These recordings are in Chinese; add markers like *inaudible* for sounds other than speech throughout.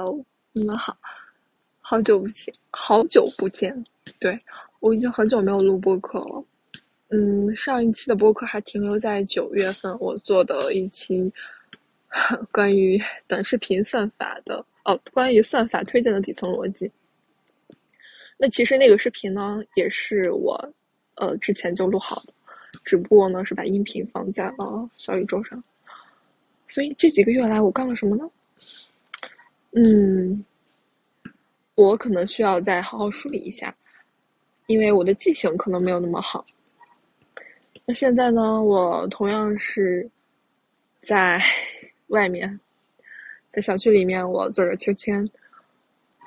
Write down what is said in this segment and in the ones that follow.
Hello，Hello，你们好，好久不见，好久不见。对我已经很久没有录播客了。嗯，上一期的播客还停留在九月份我做的一期 *laughs* 关于短视频算法的哦，关于算法推荐的底层逻辑。那其实那个视频呢，也是我呃之前就录好的，只不过呢是把音频放在了小宇宙上。所以这几个月来我干了什么呢？嗯，我可能需要再好好梳理一下，因为我的记性可能没有那么好。那现在呢，我同样是在 *laughs* 外面，在小区里面，我坐着秋千，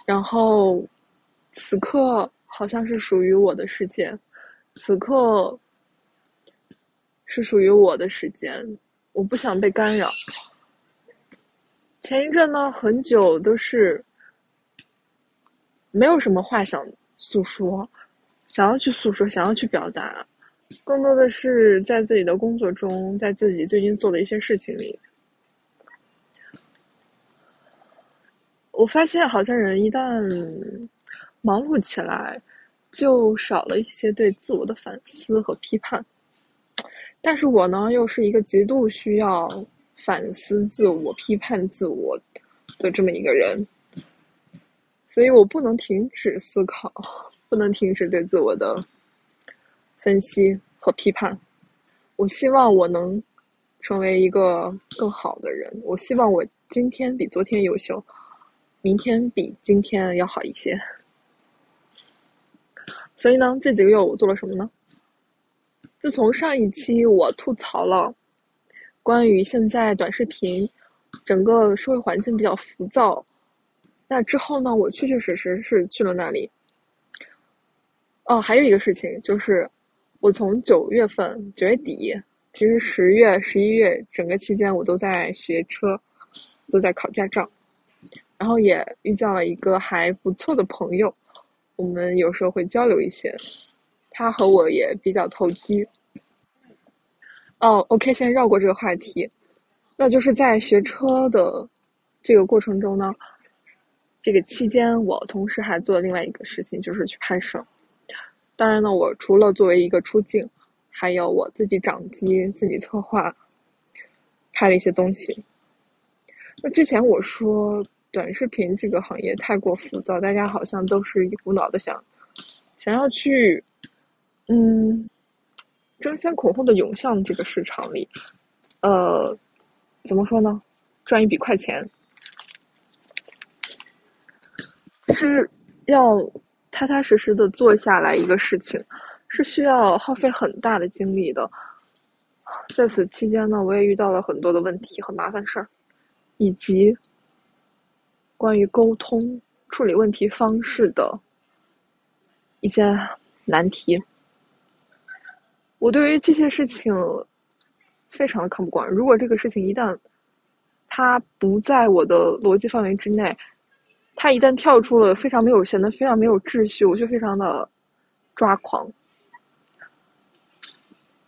然后此刻好像是属于我的世界，此刻是属于我的时间，我不想被干扰。前一阵呢，很久都是没有什么话想诉说，想要去诉说，想要去表达，更多的是在自己的工作中，在自己最近做的一些事情里，我发现好像人一旦忙碌起来，就少了一些对自我的反思和批判。但是我呢，又是一个极度需要。反思自我、批判自我的这么一个人，所以我不能停止思考，不能停止对自我的分析和批判。我希望我能成为一个更好的人。我希望我今天比昨天优秀，明天比今天要好一些。所以呢，这几个月我做了什么呢？自从上一期我吐槽了。关于现在短视频，整个社会环境比较浮躁。那之后呢，我确确实实是去了那里。哦，还有一个事情就是，我从九月份九月底，其实十月、十一月整个期间，我都在学车，都在考驾照，然后也遇见了一个还不错的朋友，我们有时候会交流一些，他和我也比较投机。哦，OK，先绕过这个话题，那就是在学车的这个过程中呢，这个期间我同时还做了另外一个事情，就是去拍摄。当然呢，我除了作为一个出镜，还有我自己掌机、自己策划拍了一些东西。那之前我说短视频这个行业太过浮躁，大家好像都是一股脑的想想要去，嗯。争先恐后的涌向这个市场里，呃，怎么说呢？赚一笔快钱。其实要踏踏实实的做下来一个事情，是需要耗费很大的精力的。在此期间呢，我也遇到了很多的问题和麻烦事儿，以及关于沟通、处理问题方式的一些难题。我对于这些事情非常的看不惯。如果这个事情一旦它不在我的逻辑范围之内，它一旦跳出了非常没有显得非常没有秩序，我就非常的抓狂。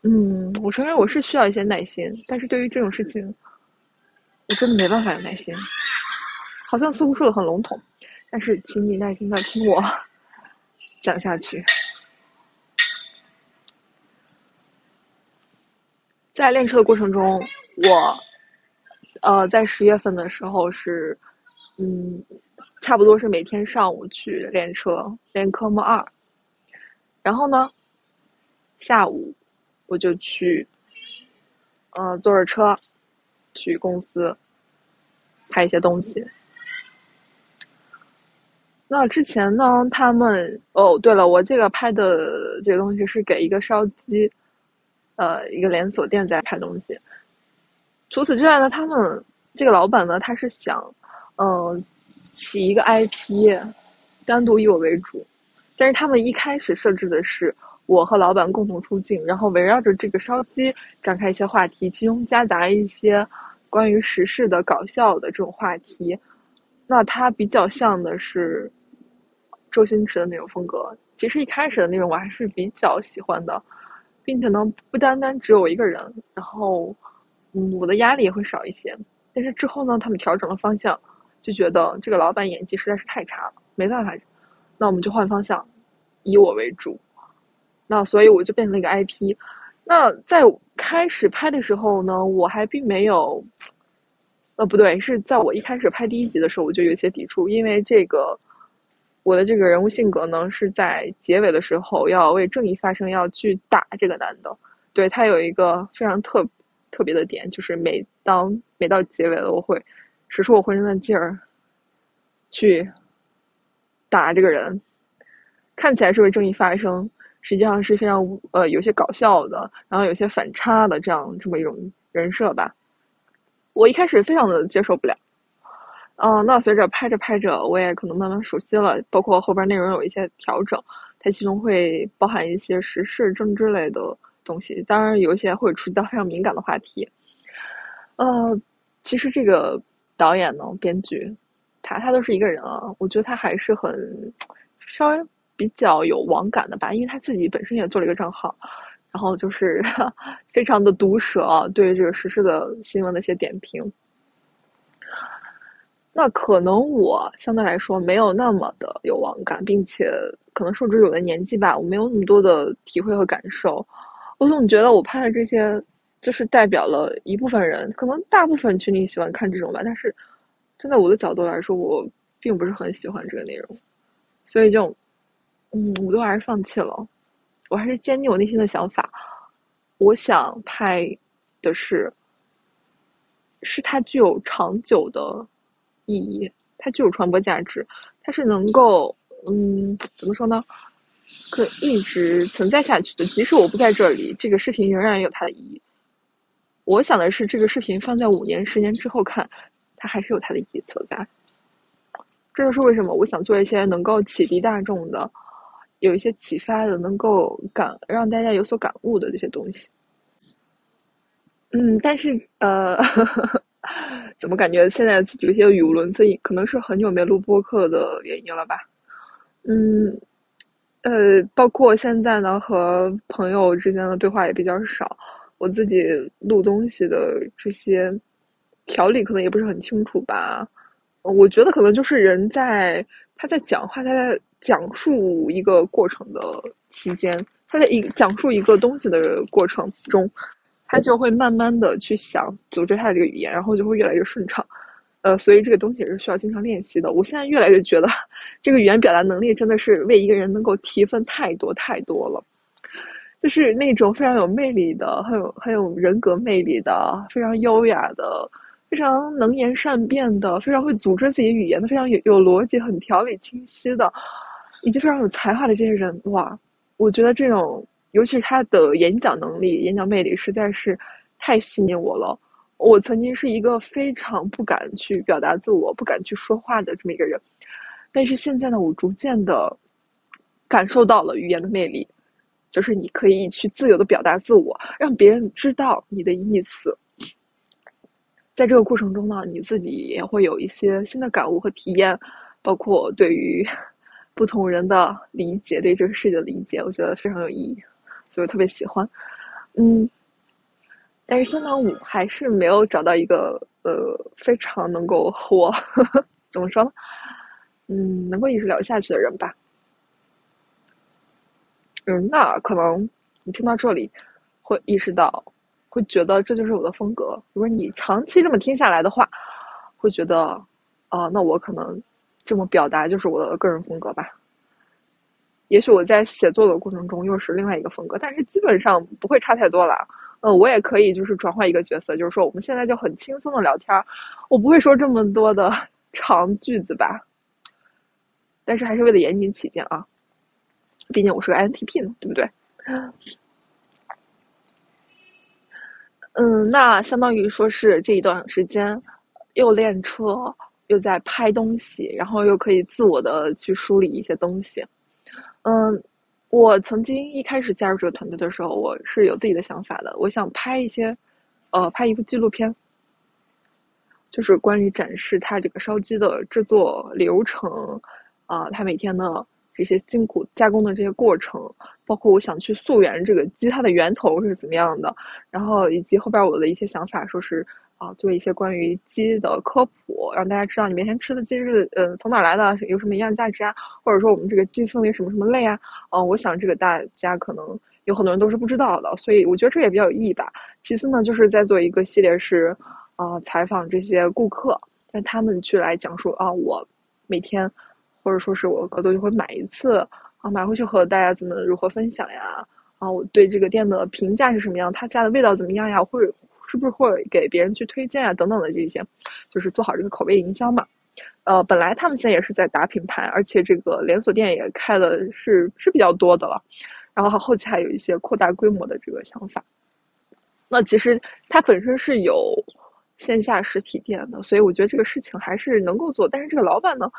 嗯，我承认我是需要一些耐心，但是对于这种事情，我真的没办法有耐心。好像似乎说的很笼统，但是请你耐心的听我 *laughs* 讲下去。在练车的过程中，我，呃，在十月份的时候是，嗯，差不多是每天上午去练车，练科目二，然后呢，下午我就去，呃，坐着车去公司拍一些东西。那之前呢，他们哦，对了，我这个拍的这个东西是给一个烧鸡。呃，一个连锁店在拍东西。除此之外呢，他们这个老板呢，他是想，嗯，起一个 IP，单独以我为主。但是他们一开始设置的是我和老板共同出镜，然后围绕着这个烧鸡展开一些话题，其中夹杂一些关于时事的搞笑的这种话题。那它比较像的是周星驰的那种风格。其实一开始的内容我还是比较喜欢的。并且呢，不单单只有我一个人，然后，嗯，我的压力也会少一些。但是之后呢，他们调整了方向，就觉得这个老板演技实在是太差了，没办法，那我们就换方向，以我为主。那所以我就变成了一个 IP。那在开始拍的时候呢，我还并没有，呃，不对，是在我一开始拍第一集的时候，我就有些抵触，因为这个我的这个人物性格呢，是在结尾的时候要为正义发声，要去打这个男的。对他有一个非常特特别的点，就是每当每到结尾了，我会使出我浑身的劲儿去打这个人，看起来是为正义发声。实际上是非常呃有些搞笑的，然后有些反差的这样这么一种人设吧。我一开始非常的接受不了，嗯，那随着拍着拍着，我也可能慢慢熟悉了，包括后边内容有一些调整，它其中会包含一些时事政治类的东西，当然有一些会触及到非常敏感的话题。呃，其实这个导演呢，编剧，他他都是一个人啊，我觉得他还是很稍微。比较有网感的吧，因为他自己本身也做了一个账号，然后就是 *laughs* 非常的毒舌，对于这个时事的新闻的一些点评。那可能我相对来说没有那么的有网感，并且可能受之有的年纪吧，我没有那么多的体会和感受。我总觉得我拍的这些就是代表了一部分人，可能大部分群体喜欢看这种吧，但是站在我的角度来说，我并不是很喜欢这个内容，所以就。嗯，我都还是放弃了。我还是坚定我内心的想法。我想拍的是，是它具有长久的意义，它具有传播价值，它是能够，嗯，怎么说呢？可一直存在下去的。即使我不在这里，这个视频仍然有它的意义。我想的是，这个视频放在五年、十年之后看，它还是有它的意义存在。这就是为什么我想做一些能够启迪大众的。有一些启发的，能够感让大家有所感悟的这些东西。嗯，但是呃，*laughs* *laughs* 怎么感觉现在有些语无伦次？可能是很久没录播客的原因了吧？嗯，呃，包括现在呢，和朋友之间的对话也比较少，我自己录东西的这些条理可能也不是很清楚吧。我觉得可能就是人在他在讲话，他在。讲述一个过程的期间，他在一讲述一个东西的过程中，他就会慢慢的去想组织他的这个语言，然后就会越来越顺畅。呃，所以这个东西也是需要经常练习的。我现在越来越觉得，这个语言表达能力真的是为一个人能够提分太多太多了，就是那种非常有魅力的、很有很有人格魅力的、非常优雅的。非常能言善辩的，非常会组织自己语言的，非常有有逻辑、很条理清晰的。以及非常有才华的这些人，哇，我觉得这种，尤其是他的演讲能力、演讲魅力，实在是太吸引我了。我曾经是一个非常不敢去表达自我、不敢去说话的这么一个人，但是现在呢，我逐渐的感受到了语言的魅力，就是你可以去自由的表达自我，让别人知道你的意思。在这个过程中呢，你自己也会有一些新的感悟和体验，包括对于。*laughs* 不同人的理解，对这个世界的理解，我觉得非常有意义，所以我特别喜欢。嗯，但是现在我还是没有找到一个呃非常能够和我 *laughs* 怎么说呢？嗯，能够一直聊下去的人吧。嗯，那可能你听到这里会意识到，会觉得这就是我的风格。如果你长期这么听下来的话，会觉得啊，那我可能。这么表达就是我的个人风格吧。也许我在写作的过程中又是另外一个风格，但是基本上不会差太多了。呃，我也可以就是转换一个角色，就是说我们现在就很轻松的聊天我不会说这么多的 *laughs* 长句子吧。但是还是为了严谨起见啊，毕竟我是个 INTP 呢，对不对？嗯，那相当于说是这一段时间又练车。又在拍东西，然后又可以自我的去梳理一些东西。嗯，我曾经一开始加入这个团队的时候，我是有自己的想法的。我想拍一些，呃，拍一部纪录片，就是关于展示它这个烧鸡的制作流程，啊，它每天的这些辛苦加工的这些过程，包括我想去溯源这个鸡它的源头是怎么样的，然后以及后边我的一些想法，说是啊，做一些关于鸡的科普，让大家知道你每天吃的鸡是呃从哪来的，有什么营养价值啊，或者说我们这个鸡分为什么什么类啊，啊，我想这个大家可能有很多人都是不知道的，所以我觉得这也比较有意义吧。其次呢，就是在做一个系列是，啊，采访这些顾客，让他们去来讲述啊，我每天或者说是我隔多久会买一次啊，买回去和大家怎么如何分享呀，啊，我对这个店的评价是什么样，他家的味道怎么样呀，会。是不是会给别人去推荐啊？等等的这些，就是做好这个口碑营销嘛。呃，本来他们现在也是在打品牌，而且这个连锁店也开的是是比较多的了。然后后期还有一些扩大规模的这个想法。那其实它本身是有线下实体店的，所以我觉得这个事情还是能够做。但是这个老板呢，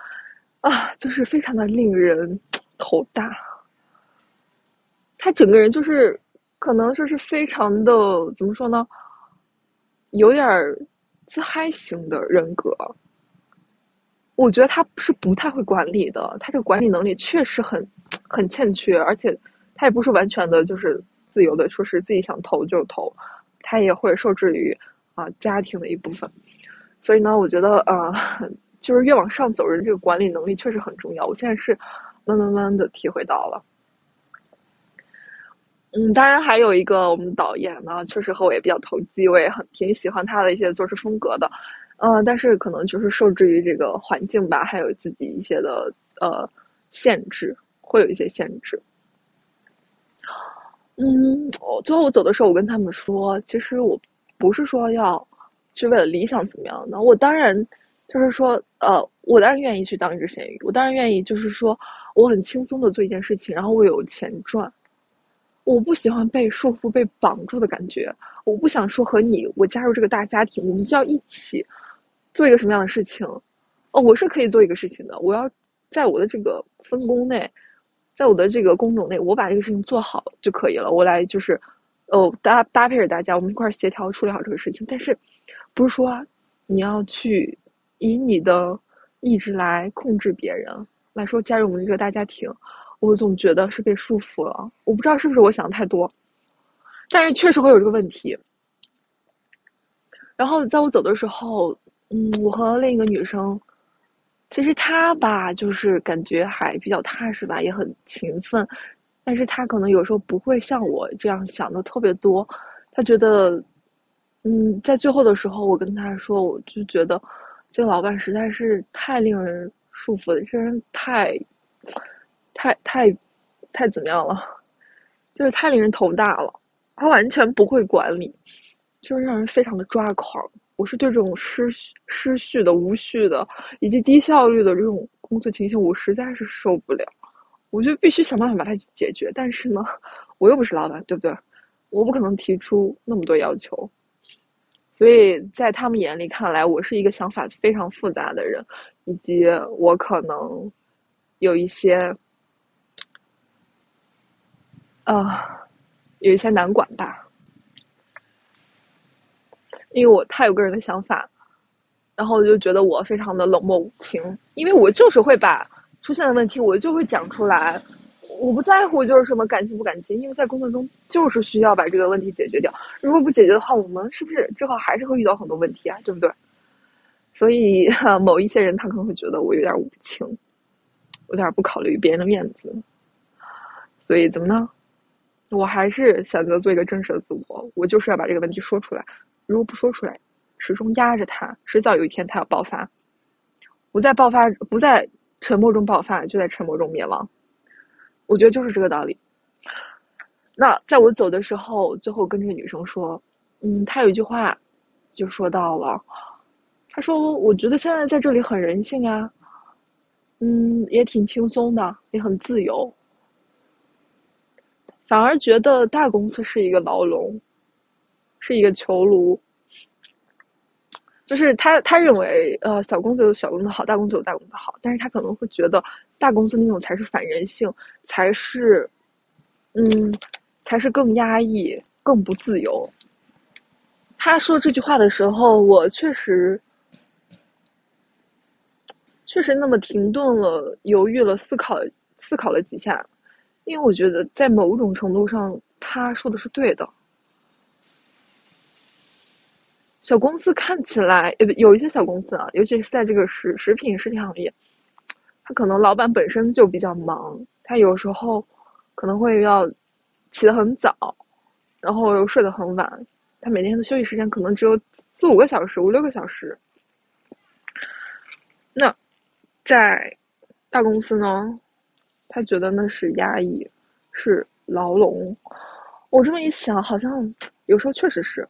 啊，就是非常的令人头大。他整个人就是可能就是非常的怎么说呢？有点自嗨型的人格，我觉得他是不太会管理的，他这个管理能力确实很很欠缺，而且他也不是完全的就是自由的，说是自己想投就投，他也会受制于啊家庭的一部分，所以呢，我觉得啊，*laughs* 就是越往上走，人这个管理能力确实很重要，我现在是慢慢慢的体会到了。嗯，当然还有一个我们导演呢，确实和我也比较投机，我也很挺喜欢他的一些做事风格的，嗯，但是可能就是受制于这个环境吧，还有自己一些的呃限制，会有一些限制。嗯，我最后我走的时候，我跟他们说，其实我不是说要去为了理想怎么样的，我当然就是说，呃，我当然愿意去当一只咸鱼，我当然愿意就是说，我很轻松的做一件事情，然后我有钱赚。我不喜欢被束缚、被绑住的感觉。我不想说和你，我加入这个大家庭，我们就要一起做一个什么样的事情？哦，我是可以做一个事情的。我要在我的这个分工内，在我的这个工种内，我把这个事情做好就可以了。我来就是，哦，搭搭配着大家，我们一块协调处理好这个事情。但是，不是说你要去以你的意志来控制别人，来说加入我们这个大家庭。我总觉得是被束缚了，我不知道是不是我想太多，但是确实会有这个问题。然后在我走的时候，嗯，我和另一个女生，其实她吧，就是感觉还比较踏实吧，也很勤奋，但是她可能有时候不会像我这样想的特别多。她觉得，嗯，在最后的时候，我跟她说，我就觉得这个老板实在是太令人束缚了，这人太。太太，太怎么样了？就是太令人头大了。他完全不会管理，就是让人非常的抓狂。我是对这种失失序的、无序的以及低效率的这种工作情形，我实在是受不了。我就必须想办法把它解决。但是呢，我又不是老板，对不对？我不可能提出那么多要求。所以在他们眼里看来，我是一个想法非常复杂的人，以及我可能有一些。啊，有一些难管吧，因为我太有个人的想法，然后我就觉得我非常的冷漠无情，因为我就是会把出现的问题我就会讲出来，我不在乎就是什么感情不感情，因为在工作中就是需要把这个问题解决掉，如果不解决的话，我们是不是之后还是会遇到很多问题啊？对不对？所以某一些人他可能会觉得我有点无情，有点不考虑别人的面子，所以怎么呢？我还是选择做一个真实的自我，我就是要把这个问题说出来。如果不说出来，始终压着它，迟早有一天它要爆发。不在爆发，不在沉默中爆发，就在沉默中灭亡。我觉得就是这个道理。那在我走的时候，最后跟这个女生说，嗯，她有一句话，就说到了，她说：“我觉得现在在这里很人性啊，嗯，也挺轻松的，也很自由。”反而觉得大公司是一个牢笼，是一个囚炉。就是他他认为，呃，小公司有小公司好，大公司有大公司好，但是他可能会觉得大公司那种才是反人性，才是，嗯，才是更压抑、更不自由。他说这句话的时候，我确实，确实那么停顿了，犹豫了，思考思考了几下。因为我觉得，在某种程度上，他说的是对的。小公司看起来，呃，有一些小公司啊，尤其是在这个食食品食品行业，他可能老板本身就比较忙，他有时候可能会要起得很早，然后又睡得很晚，他每天的休息时间可能只有四五个小时、五六个小时。那在大公司呢，他觉得那是压抑，是牢笼。我这么一想，好像有时候确实是，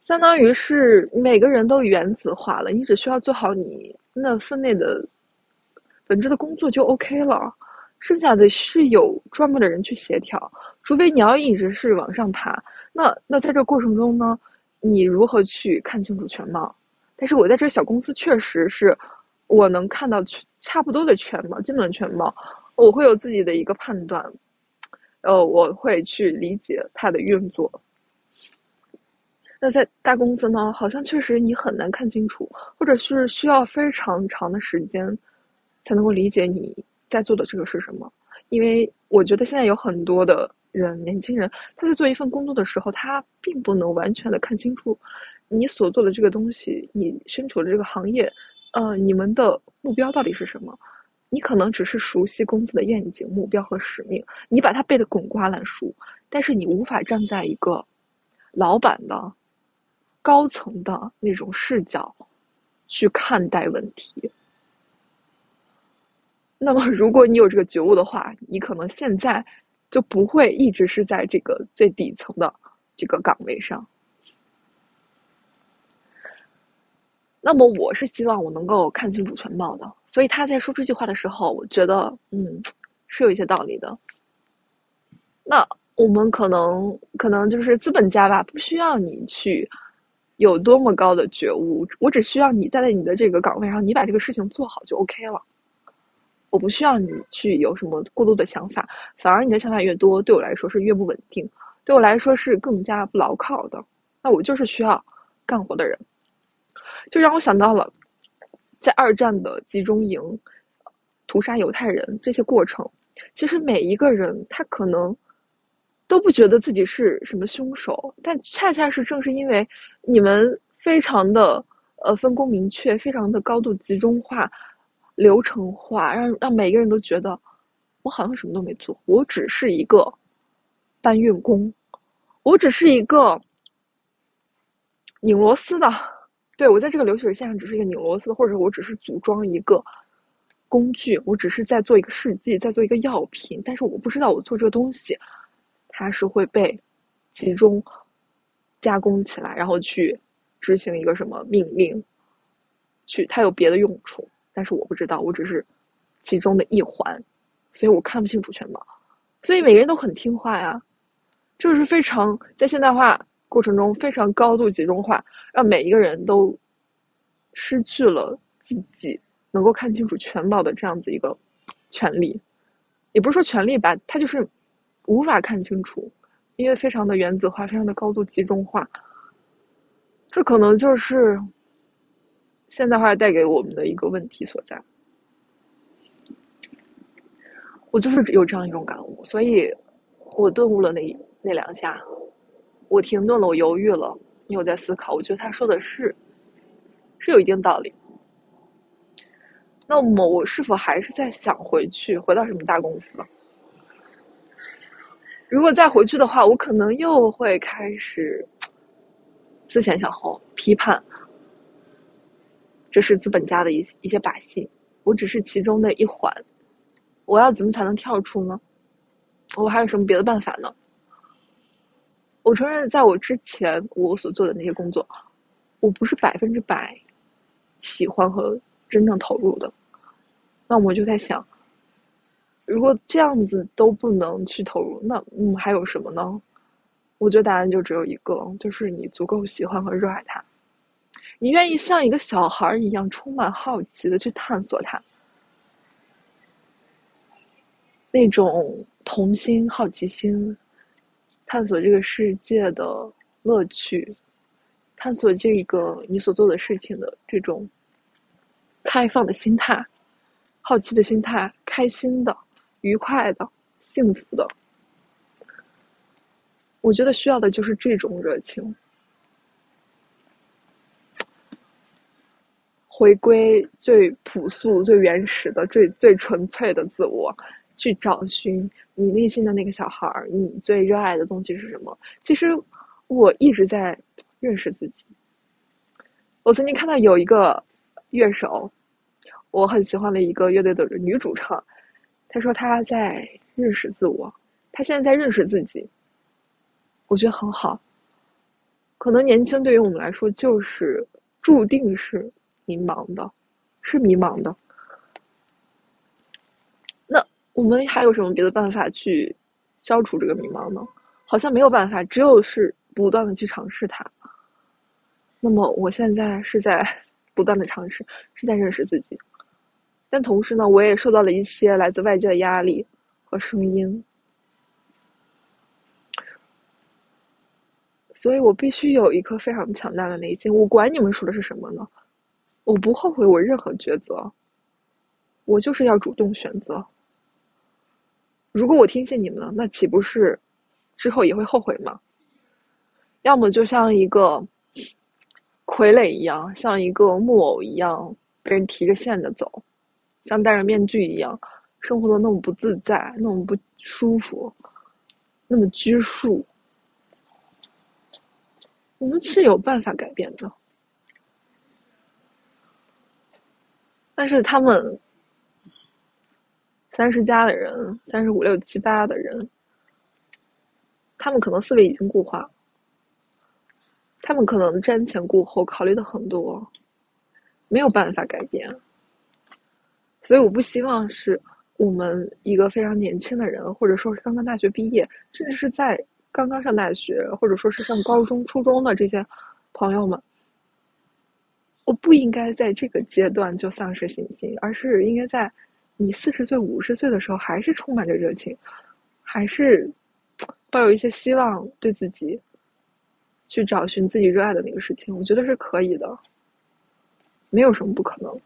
相当于是每个人都原子化了，你只需要做好你那分内的本质的工作就 OK 了，剩下的是有专门的人去协调。除非你要一直是往上爬，那那在这过程中呢，你如何去看清楚全貌？但是我在这小公司确实是，我能看到全差不多的全貌，基本的全貌，我会有自己的一个判断。呃，我会去理解它的运作。那在大公司呢，好像确实你很难看清楚，或者是需要非常长的时间才能够理解你在做的这个是什么。因为我觉得现在有很多的人，年轻人他在做一份工作的时候，他并不能完全的看清楚你所做的这个东西，你身处的这个行业，呃，你们的目标到底是什么。你可能只是熟悉公司的愿景、目标和使命，你把它背得滚瓜烂熟，但是你无法站在一个老板的高层的那种视角去看待问题。那么，如果你有这个觉悟的话，你可能现在就不会一直是在这个最底层的这个岗位上。那么我是希望我能够看清楚全貌的，所以他在说这句话的时候，我觉得嗯是有一些道理的。那我们可能可能就是资本家吧，不需要你去有多么高的觉悟，我只需要你站在你的这个岗位上，你把这个事情做好就 OK 了。我不需要你去有什么过多的想法，反而你的想法越多，对我来说是越不稳定，对我来说是更加不牢靠的。那我就是需要干活的人。就让我想到了，在二战的集中营屠杀犹太人这些过程，其实每一个人他可能都不觉得自己是什么凶手，但恰恰是正是因为你们非常的呃分工明确，非常的高度集中化、流程化，让让每个人都觉得我好像什么都没做，我只是一个搬运工，我只是一个拧螺丝的。对我在这个流水线上只是一个拧螺丝，或者我只是组装一个工具，我只是在做一个试剂，在做一个药品，但是我不知道我做这个东西，它是会被集中加工起来，然后去执行一个什么命令，去它有别的用处，但是我不知道，我只是其中的一环，所以我看不清楚全貌，所以每个人都很听话呀，这是非常在现代化。过程中非常高度集中化，让每一个人都失去了自己能够看清楚全貌的这样子一个权利，也不是说权利吧，他就是无法看清楚，因为非常的原子化，非常的高度集中化，这可能就是现代化带给我们的一个问题所在。我就是有这样一种感悟，所以我顿悟了那那两下。我停顿了，我犹豫了，因为我在思考。我觉得他说的是，是有一定道理。那么，我是否还是在想回去，回到什么大公司？如果再回去的话，我可能又会开始思前想后，批判，这是资本家的一一些把戏，我只是其中的一环。我要怎么才能跳出呢？我还有什么别的办法呢？我承认，在我之前我所做的那些工作，我不是百分之百喜欢和真正投入的。那我就在想，如果这样子都不能去投入，那嗯还有什么呢？我觉得答案就只有一个，就是你足够喜欢和热爱它，你愿意像一个小孩一样充满好奇的去探索它，那种童心、好奇心。探索这个世界的乐趣探索这个你所做的事情的这种开放的心态好奇的心态开心的愉快的幸福的。我觉得需要的就是这种热情。回归最朴素最原始的最最纯粹的自我去找寻你内心的那个小孩儿，你最热爱的东西是什么？其实我一直在认识自己。我曾经看到有一个乐手，我很喜欢的一个乐队的女主唱，她说她在认识自我，她现在在认识自己。我觉得很好。可能年轻对于我们来说，就是注定是迷茫的，是迷茫的。我们还有什么别的办法去消除这个迷茫呢？好像没有办法，只有是不断的去尝试它。那么我现在是在 *laughs* 不断的尝试，是在认识自己，但同时呢，我也受到了一些来自外界的压力和声音，所以我必须有一颗非常强大的内心。我管你们说的是什么呢？我不后悔我任何抉择，我就是要主动选择。如果我听信你们了，那岂不是之后也会后悔吗？要么就像一个。傀儡一样，像一个木偶一样被人提着线的走，像戴着面具一样，生活的那么不自在，那么不舒服，那么拘束。我们是有办法改变的，但是他们三十加的人，三十五六七八的人，他们可能思维已经固化。他们可能瞻前顾后，考虑的很多，没有办法改变。所以我不希望是我们一个非常年轻的人，或者说是刚刚大学毕业，甚至是在刚刚上大学，或者说是上高中、初中的这些朋友们，我不应该在这个阶段就丧失信心，而是应该在你四十岁、五十岁的时候，还是充满着热情，还是抱有一些希望，对自己。去找寻自己热爱的那个事情，我觉得是可以的，没有什么不可能。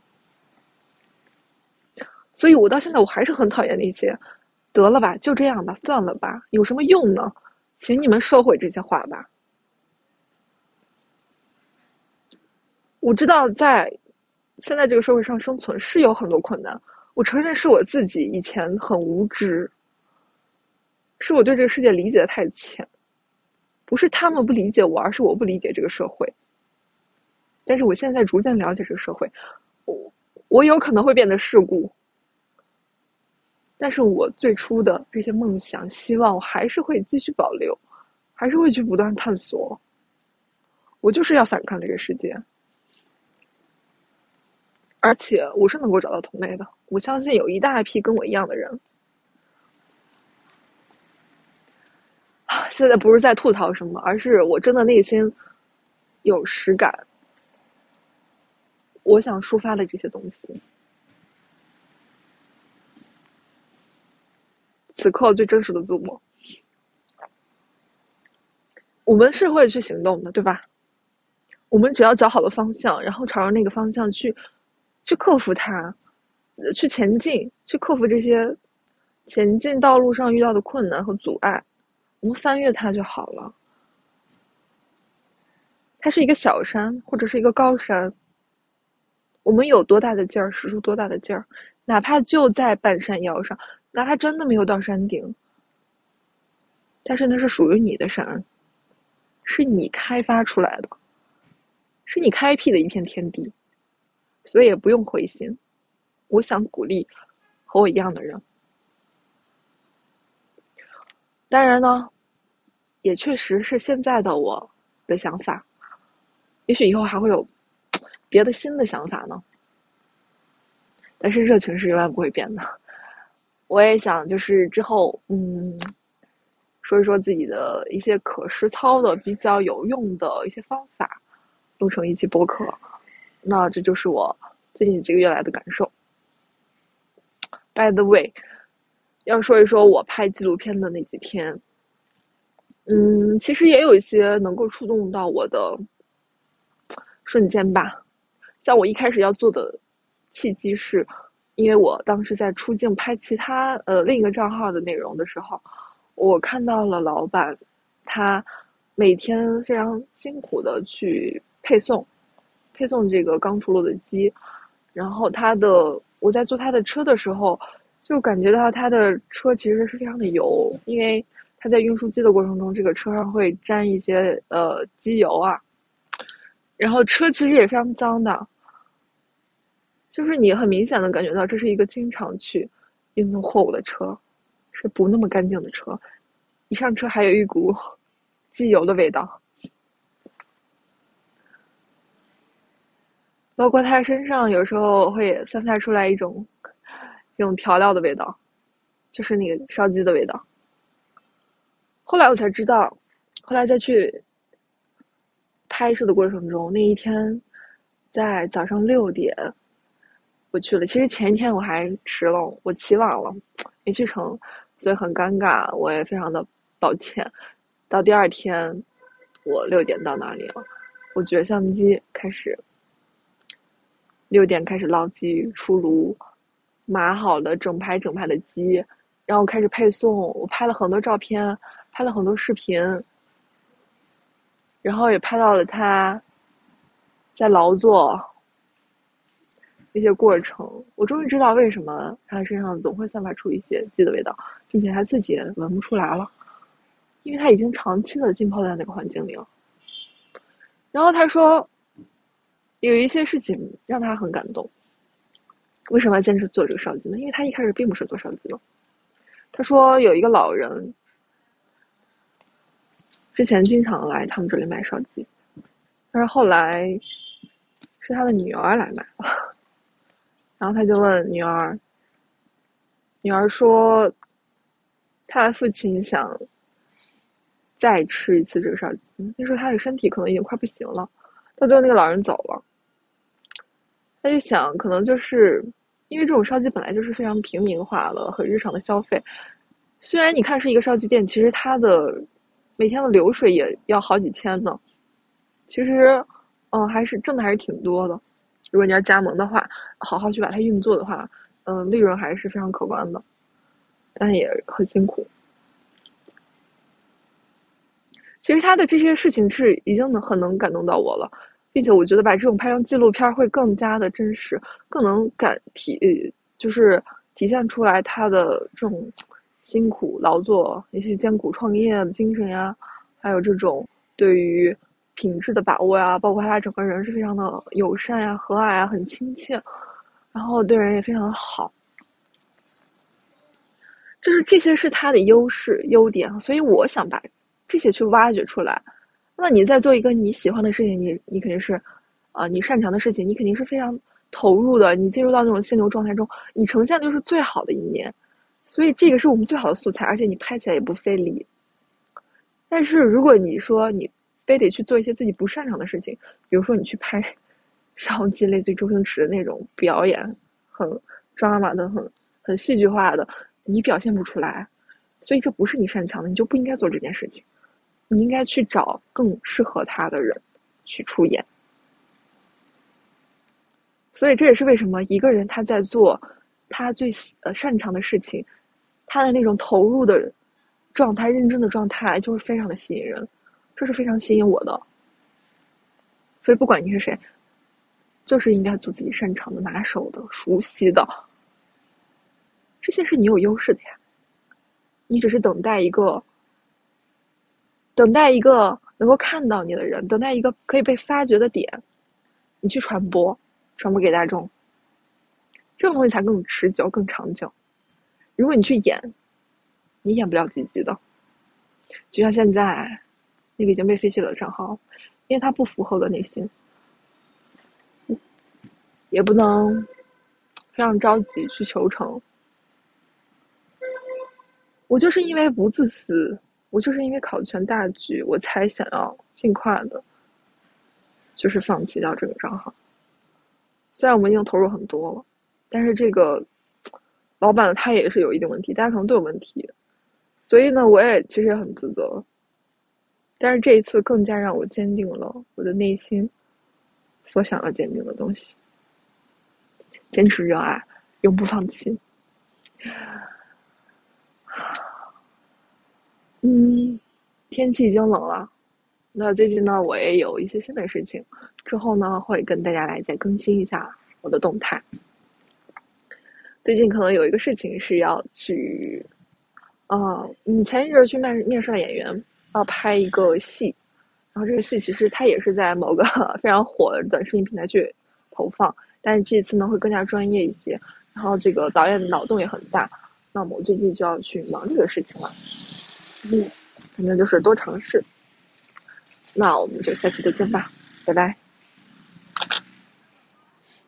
所以我到现在我还是很讨厌那些“得了吧，就这样吧，算了吧，有什么用呢？”请你们收回这些话吧。我知道在现在这个社会上生存是有很多困难，我承认是我自己以前很无知，是我对这个世界理解的太浅。不是他们不理解我，而是我不理解这个社会。但是我现在逐渐了解这个社会，我我有可能会变得世故，但是我最初的这些梦想、希望，我还是会继续保留，还是会去不断探索。我就是要反抗这个世界，而且我是能够找到同类的。我相信有一大批跟我一样的人。现在不是在吐槽什么，而是我真的内心有实感，我想抒发的这些东西，此刻最真实的自我，我们是会去行动的，对吧？我们只要找好了方向，然后朝着那个方向去，去克服它，去前进，去克服这些前进道路上遇到的困难和阻碍。我们翻越它就好了。它是一个小山，或者是一个高山。我们有多大的劲儿，使出多大的劲儿，哪怕就在半山腰上，哪怕真的没有到山顶，但是那是属于你的山，是你开发出来的，是你开辟的一片天地，所以也不用灰心。我想鼓励和我一样的人。当然呢。也确实是现在的我的想法，也许以后还会有别的新的想法呢。但是热情是永远不会变的。我也想就是之后，嗯，说一说自己的一些可实操的、比较有用的一些方法，录成一期播客。那这就是我最近几个月来的感受。By the way，要说一说我拍纪录片的那几天。嗯，其实也有一些能够触动到我的瞬间吧。像我一开始要做的契机是，因为我当时在出镜拍其他呃另一个账号的内容的时候，我看到了老板他每天非常辛苦的去配送，配送这个刚出炉的鸡，然后他的我在坐他的车的时候，就感觉到他的车其实是非常的油，因为他在运输机的过程中，这个车上会沾一些呃机油啊，然后车其实也非常脏的，就是你很明显的感觉到这是一个经常去运送货物的车，是不那么干净的车，一上车还有一股 *laughs* 机油的味道。包括他身上有时候会散发出来一种这种调料的味道，就是那个烧鸡的味道。后来我才知道，后来再去拍摄的过程中，那一天在早上六点我去了。其实前一天我还迟了，我起晚了，没去成，所以很尴尬，我也非常的抱歉。到第二天，我六点到那里了，我举着相机开始。六点开始捞鸡出炉，码好了整排整排的鸡，然后开始配送。我拍了很多照片，拍了很多视频，然后也拍到了他在劳作一些过程。我终于知道为什么他身上总会散发出一些鸡的味道，并且他自己也闻不出来了，因为他已经长期的浸泡在那个环境里了。然后他说。有一些事情让他很感动。为什么要坚持做这个烧鸡呢？因为他一开始并不是做烧鸡的。他说有一个老人，之前经常来他们这里买烧鸡，但是后来是他的女儿来买了，然后他就问女儿，女儿说，他的父亲想再吃一次这个烧鸡，那时候他的身体可能已经快不行了。到最后那个老人走了。他就想，可能就是因为这种烧鸡本来就是非常平民化了，很日常的消费。虽然你看是一个烧鸡店，其实它的每天的流水也要好几千呢。其实，嗯，还是挣的还是挺多的。如果你要加盟的话，好好去把它运作的话，嗯，利润还是非常可观的，但也很辛苦。其实他的这些事情是已经能很能感动到我了。并且我觉得把这种拍成纪录片会更加的真实，更能感体，就是体现出来他的这种辛苦劳作、一些艰苦创业的精神呀，还有这种对于品质的把握呀，包括他整个人是非常的友善呀、和蔼啊、很亲切，然后对人也非常的好，就是这些是他的优势、优点，所以我想把这些去挖掘出来。那你在做一个你喜欢的事情，你你肯定是，啊，你擅长的事情，你肯定是非常投入的。你进入到那种心流状态中，你呈现的就是最好的一面，所以这个是我们最好的素材，而且你拍起来也不费力。但是如果你说你非得去做一些自己不擅长的事情，比如说你去拍烧鸡，类似于周星驰的那种表演，很抓马的、很很戏剧化的，你表现不出来，所以这不是你擅长的，你就不应该做这件事情。你应该去找更适合他的人去出演，所以这也是为什么一个人他在做他最呃擅长的事情，他的那种投入的状态、认真的状态，就是非常的吸引人，这是非常吸引我的。所以不管你是谁，就是应该做自己擅长的、拿手的、熟悉的，这些是你有优势的呀。你只是等待一个。等待一个能够看到你的人，等待一个可以被发掘的点，你去传播，传播给大众，这种东西才更持久、更长久。如果你去演，你演不了积极的。就像现在那个已经被废弃了的账号，因为它不符合我的内心，也不能非常着急去求成。我就是因为不自私。我就是因为考全大局，我才想要尽快的，就是放弃掉这个账号。虽然我们已经投入很多了，但是这个老板他也是有一定问题，大家可能都有问题，所以呢，我也其实也很自责。但是这一次更加让我坚定了我的内心所想要坚定的东西：坚持热爱，永不放弃。嗯，天气已经冷了，那最近呢，我也有一些新的事情，之后呢会跟大家来再更新一下我的动态。最近可能有一个事情是要去，啊，你前一阵去面面试的演员要拍一个戏，然后这个戏其实它也是在某个 *laughs* 非常火的短视频平台去投放，但是这次呢会更加专业一些，然后这个导演脑洞也很大，那么我最近就要去忙这个事情了，嗯，反正就是多尝试。那我们就下期再见吧，拜拜。